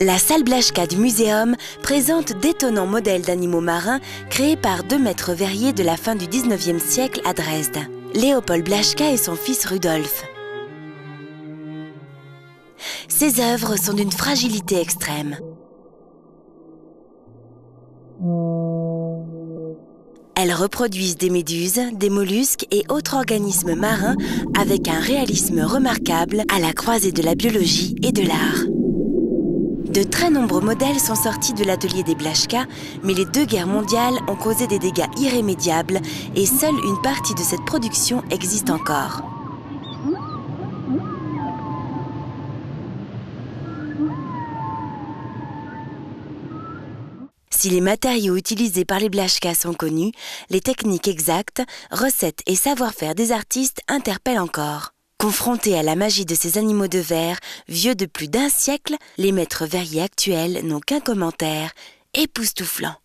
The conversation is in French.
La salle Blaschka du muséum présente d'étonnants modèles d'animaux marins créés par deux maîtres verriers de la fin du 19e siècle à Dresde, Léopold Blaschka et son fils Rudolf. Ces œuvres sont d'une fragilité extrême. Elles reproduisent des méduses, des mollusques et autres organismes marins avec un réalisme remarquable à la croisée de la biologie et de l'art. De très nombreux modèles sont sortis de l'atelier des Blaschka, mais les deux guerres mondiales ont causé des dégâts irrémédiables et seule une partie de cette production existe encore. Si les matériaux utilisés par les Blaschka sont connus, les techniques exactes, recettes et savoir-faire des artistes interpellent encore. Confrontés à la magie de ces animaux de verre, vieux de plus d'un siècle, les maîtres verriers actuels n'ont qu'un commentaire époustouflant.